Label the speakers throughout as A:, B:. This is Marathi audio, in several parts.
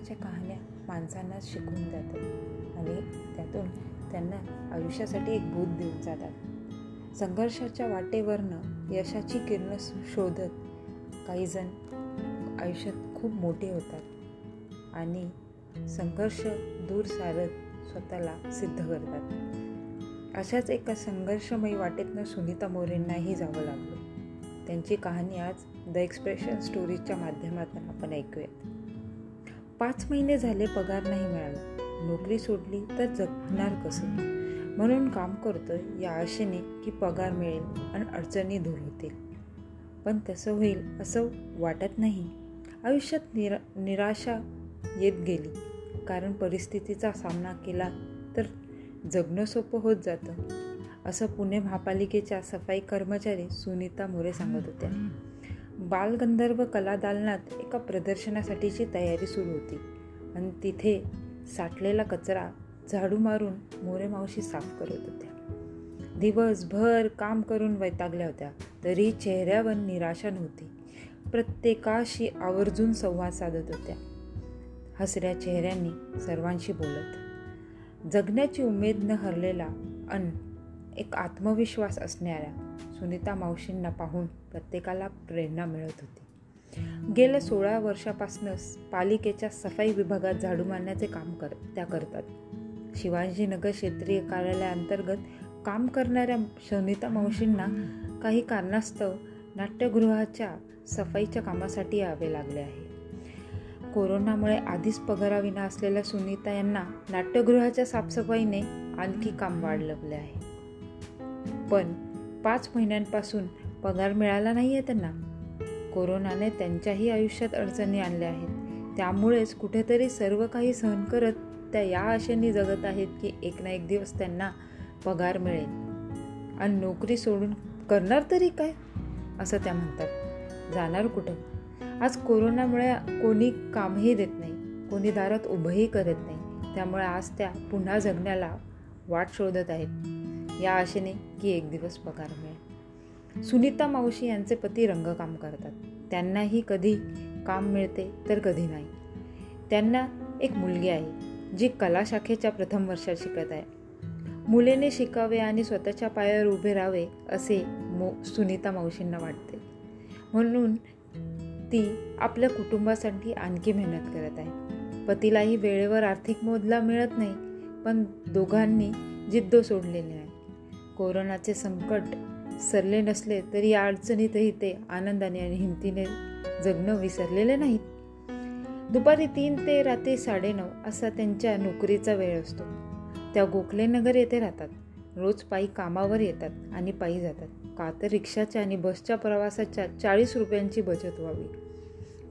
A: संघर्षाच्या कहाण्या माणसांना शिकवून जातात आणि त्यातून त्यांना आयुष्यासाठी एक बोध देऊन जातात. संघर्षाच्या वाटेवरनं यशाची किरणं शोधत काही जण आयुष्यात खूप मोठे होतात आणि संघर्ष दूर सारत स्वतःला सिद्ध करतात. अशाच एका संघर्षमयी वाटेतनं सुनीता मोरेंनाही जावं लागलं. त्यांची कहाणी आज द एक्सप्रेशन स्टोरीजच्या माध्यमातून आपण ऐकूयात. पाच महिने झाले पगार नाही मिळाला. नोकरी सोडली तर जगणार कसं? म्हणून काम करतोय या आशेने की पगार मिळेल आणि अडचणी दूर होतील. पण तसं होईल असं वाटत नाही. आयुष्यात निरा निराशा येत गेली. कारण परिस्थितीचा सामना केला तर जगणं सोपं होत जातं. असं पुणे महापालिकेच्या सफाई कर्मचारी सुनीता मोरे सांगत होत्या. बालगंधर्व कला दालनात एका प्रदर्शनासाठीची तयारी सुरू होती. आणि तिथे साठलेला कचरा झाडू मारून मोरे मावशी साफ करत होत्या. दिवसभर काम करून वैतागल्या होत्या तरी चेहऱ्यावर निराशा नव्हती. प्रत्येकाशी आवर्जून संवाद साधत होत्या. हसऱ्या चेहऱ्यांनी सर्वांशी बोलत. जगण्याची उमेद न हरलेला अन एक आत्मविश्वास असणाऱ्या सुनीता मावशींना पाहून प्रत्येकाला प्रेरणा मिळत होती. गेल्या सोळा वर्षापासूनच पालिकेच्या सफाई विभागात झाडू मारण्याचे काम कर त्या करतात. शिवाजीनगर क्षेत्रीय कार्यालयाअंतर्गत काम करणाऱ्या सुनीता मावशींना काही कारणास्तव नाट्यगृहाच्या सफाईच्या कामासाठी यावे लागले आहे. कोरोनामुळे आधीच पगाराविना असलेल्या सुनीता यांना नाट्यगृहाच्या साफसफाईने आणखी काम वाढ लागले आहे. पण पाच महिन्यांपासून पगार मिळाला नाही आहे त्यांना. कोरोनाने त्यांच्याही आयुष्यात अडचणी आणल्या आहेत. त्यामुळेच कुठेतरी सर्व काही सहन करत त्या या आशेने जगत आहेत की एक ना एक दिवस त्यांना पगार मिळेल. आणि नोकरी सोडून करणार तरी काय? असं त्या म्हणतात. जाणार कुठं? आज कोरोनामुळे कोणी कामही देत नाही. कोणी दारात उभंही करत नाही. त्यामुळे आज त्या पुन्हा जगण्याला वाट शोधत आहेत. या आशेने की एक दिवस पगार मिळेल. सुनीता मावशी यांचे पती रंगकाम करतात. त्यांनाही कधी काम मिळते तर कधी नाही. त्यांना एक मुलगी आहे जी कला शाखेच्या प्रथम वर्षात शिकत आहे. मुलेने शिकावे आणि स्वतःच्या पायावर उभे राहावे असे मो सुनीता मावशींना वाटते. म्हणून ती आपल्या कुटुंबासाठी आणखी मेहनत करत आहे. पतीलाही वेळेवर आर्थिक मोदला मिळत नाही पण दोघांनी जिद्द सोडलेली आहे. कोरोनाचे संकट सरले नसले तरी या अडचणीतही ते आनंदाने आणि हिमतीने जगणं विसरलेले नाहीत. दुपारी तीन ते रात्री साडेनऊ असा त्यांच्या नोकरीचा वेळ असतो. त्या गोखलेनगर येथे राहतात. रोज पायी कामावर येतात आणि पायी जातात. का तर रिक्षाच्या आणि बसच्या प्रवासाच्या चाळीस रुपयांची बचत व्हावी.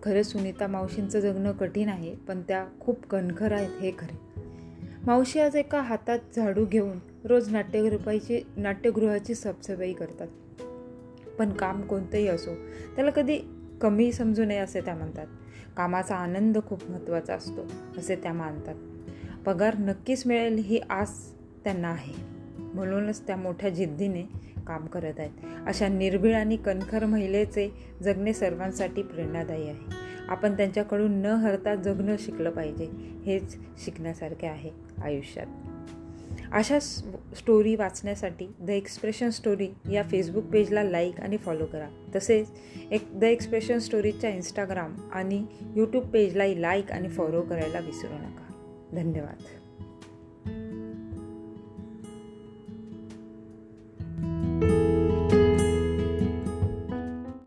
A: खरं सुनीता मावशींचं जगणं कठीण आहे पण त्या खूप कणखर आहेत हे खरे. मावशी आज एका हातात झाडू घेऊन रोज नाट्यगृपाची नाट्यगृहाची साफसफाई करतात. पण काम कोणतंही असो त्याला कधी कमी समजू नये असे त्या म्हणतात. कामाचा आनंद खूप महत्त्वाचा असतो असे त्या मानतात. पगार नक्कीच मिळेल ही आस त्यांना आहे. म्हणूनच त्या मोठ्या जिद्दीने काम करत आहेत. अशा निर्भीळ आणि कणखर महिलेचे जगणे सर्वांसाठी प्रेरणादायी आहे. आपण त्यांच्याकडून न हरता जगणं शिकलं पाहिजे हेच शिकण्यासारखे आहे आयुष्यात. अशा स्टोरी वाचण्यासाठी द एक्सप्रेशन स्टोरी या फेसबुक पेजला लाईक आणि फॉलो करा. तसेच एक द एक्सप्रेशन स्टोरीच्या इंस्टाग्राम आणि यूट्यूब पेजलाही लाईक आणि फॉलो करायला विसरू नका. धन्यवाद.